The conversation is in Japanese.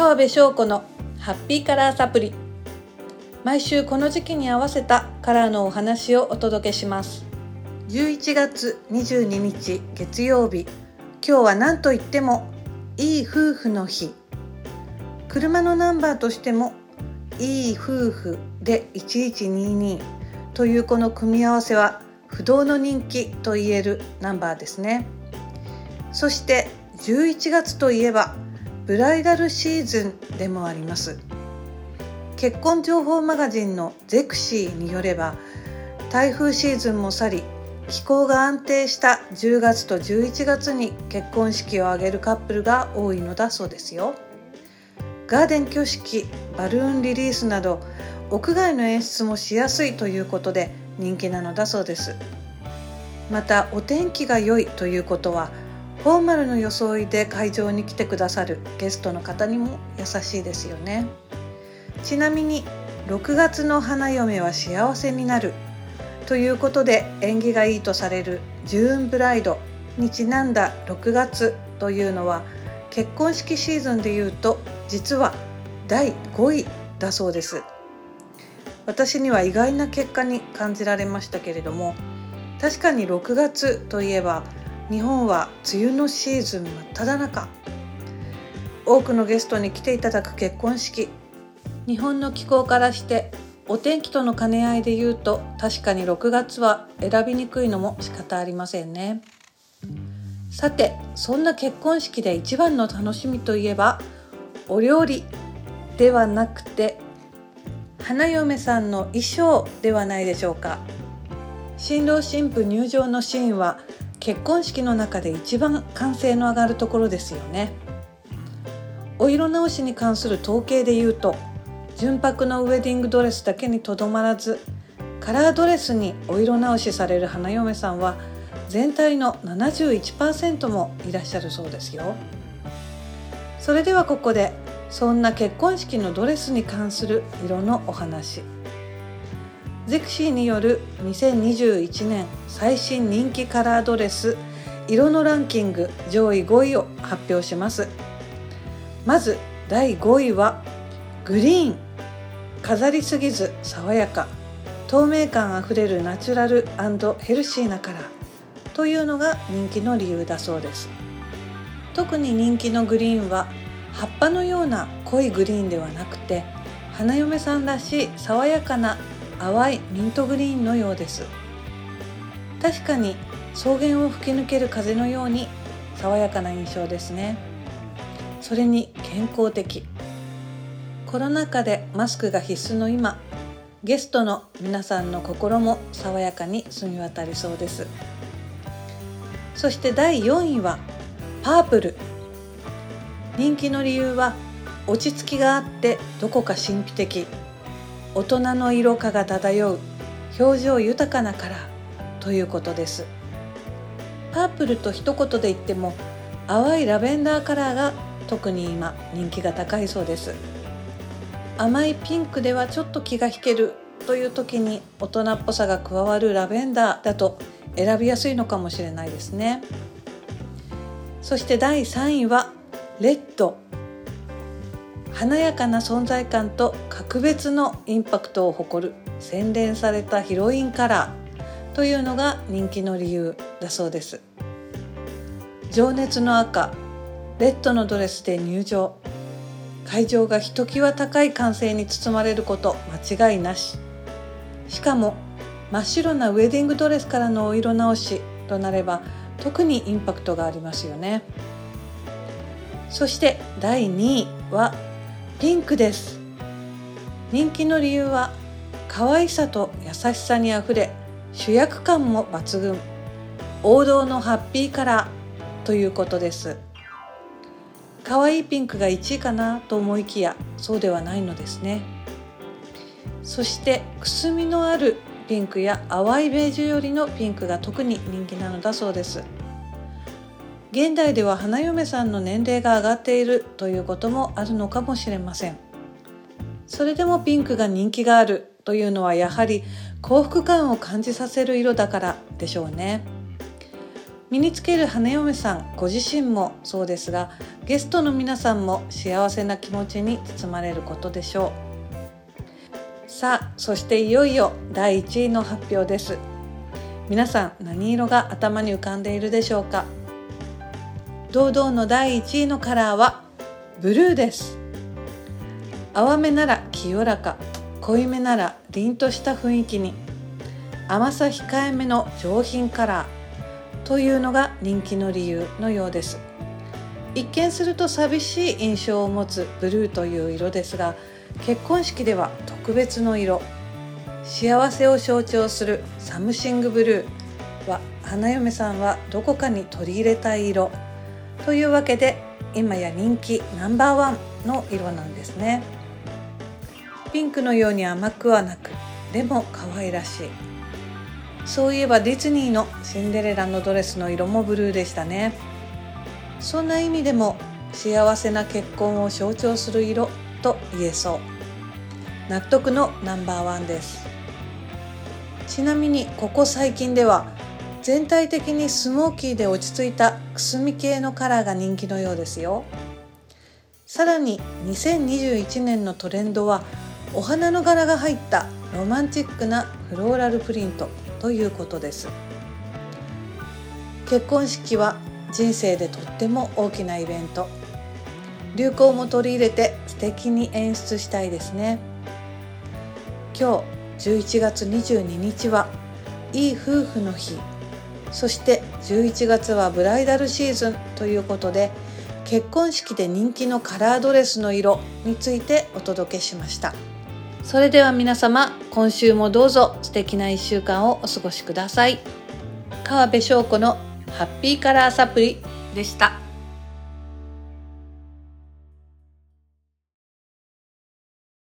川辺翔子のハッピーカラーサプリ。毎週この時期に合わせたカラーのお話をお届けします。11月22日月曜日。今日は何と言ってもいい夫婦の日。車のナンバーとしてもいい夫婦で1122というこの組み合わせは不動の人気と言えるナンバーですね。そして11月といえばブライダルシーズンでもあります。結婚情報マガジンのゼクシーによれば台風シーズンも去り気候が安定した10月と11月に結婚式を挙げるカップルが多いのだそうですよ。ガーデン挙式バルーンリリースなど屋外の演出もしやすいということで人気なのだそうです。またお天気が良いということはフォーマルの装いで会場に来てくださるゲストの方にも優しいですよね。ちなみに6月の花嫁は幸せになるということで縁起がいいとされるジューンブライドにちなんだ6月というのは結婚式シーズンでいうと実は第5位だそうです。私には意外な結果に感じられましたけれども確かに6月といえば日本は梅雨のシーズン真っ只中。多くのゲストに来ていただく結婚式。日本の気候からしてお天気との兼ね合いで言うと確かに6月は選びにくいのも仕方ありませんね。さてそんな結婚式で一番の楽しみといえばお料理ではなくて花嫁さんの衣装ではないでしょうか。新郎新婦入場のシーンは結婚式の中で一番歓声の上がるところですよね。お色直しに関する統計で言うと純白のウェディングドレスだけにとどまらずカラードレスにお色直しされる花嫁さんは全体の71%もいらっしゃるそうですよ。それではここでそんな結婚式のドレスに関する色のお話。ゼクシーによる2021年最新人気カラードレス色のランキング上位5位を発表します。まず第5位はグリーン。飾りすぎず爽やか。透明感あふれるナチュラルヘルシーなカラー。というのが人気の理由だそうです。特に人気のグリーンは葉っぱのような濃いグリーンではなくて花嫁さんらしい爽やかな淡いミントグリーンのようです。確かに草原を吹き抜ける風のように爽やかな印象ですね。それに健康的。コロナ禍でマスクが必須の今ゲストの皆さんの心も爽やかに澄み渡りそうです。そして第4位はパープル。人気の理由は落ち着きがあってどこか神秘的。大人の色化が漂う表情豊かなカラーということです。パープルと一言で言っても淡いラベンダーカラーが特に今人気が高いそうです。甘いピンクではちょっと気が引けるという時に大人っぽさが加わるラベンダーだと選びやすいのかもしれないですね。そして第3位はレッド。華やかな存在感と格別のインパクトを誇る洗練されたヒロインカラーというのが人気の理由だそうです。情熱の赤レッドのドレスで入場。会場がひときわ高い歓声に包まれること間違いなし。しかも真っ白なウェディングドレスからのお色直しとなれば特にインパクトがありますよね。そして第2位はピンクです。人気の理由は可愛さと優しさにあふれ主役感も抜群。王道のハッピーカラーということです。可愛いピンクが1位かなと思いきやそうではないのですね。そしてくすみのあるピンクや淡いベージュよりのピンクが特に人気なのだそうです。現代では花嫁さんの年齢が上がっているということもあるのかもしれません。それでもピンクが人気があるというのはやはり幸福感を感じさせる色だからでしょうね。身につける花嫁さんご自身もそうですがゲストの皆さんも幸せな気持ちに包まれることでしょう。さあそしていよいよ第1位の発表です。皆さん何色が頭に浮かんでいるでしょうか？堂々の第1位のカラーはブルーです。淡めなら清らか濃いめなら凛とした雰囲気に甘さ控えめの上品カラーというのが人気の理由のようです。一見すると寂しい印象を持つブルーという色ですが結婚式では特別の色幸せを象徴するサムシングブルーは花嫁さんはどこかに取り入れたい色というわけで今や人気ナンバーワンの色なんですね。ピンクのように甘くはなくでも可愛らしい。そういえばディズニーのシンデレラのドレスの色もブルーでしたね。そんな意味でも幸せな結婚を象徴する色と言えそう。納得のナンバーワンです。ちなみにここ最近では全体的にスモーキーで落ち着いたくすみ系のカラーが人気のようですよ。さらに2021年のトレンドはお花の柄が入ったロマンチックなフローラルプリントということです。結婚式は人生でとっても大きなイベント。流行も取り入れて素敵に演出したいですね。今日11月22日はいい夫婦の日。そして11月はブライダルシーズンということで結婚式で人気のカラードレスの色についてお届けしましたそれでは皆様今週もどうぞ素敵な1週間をお過ごしください川辺翔子のハッピーカラーサプリでした。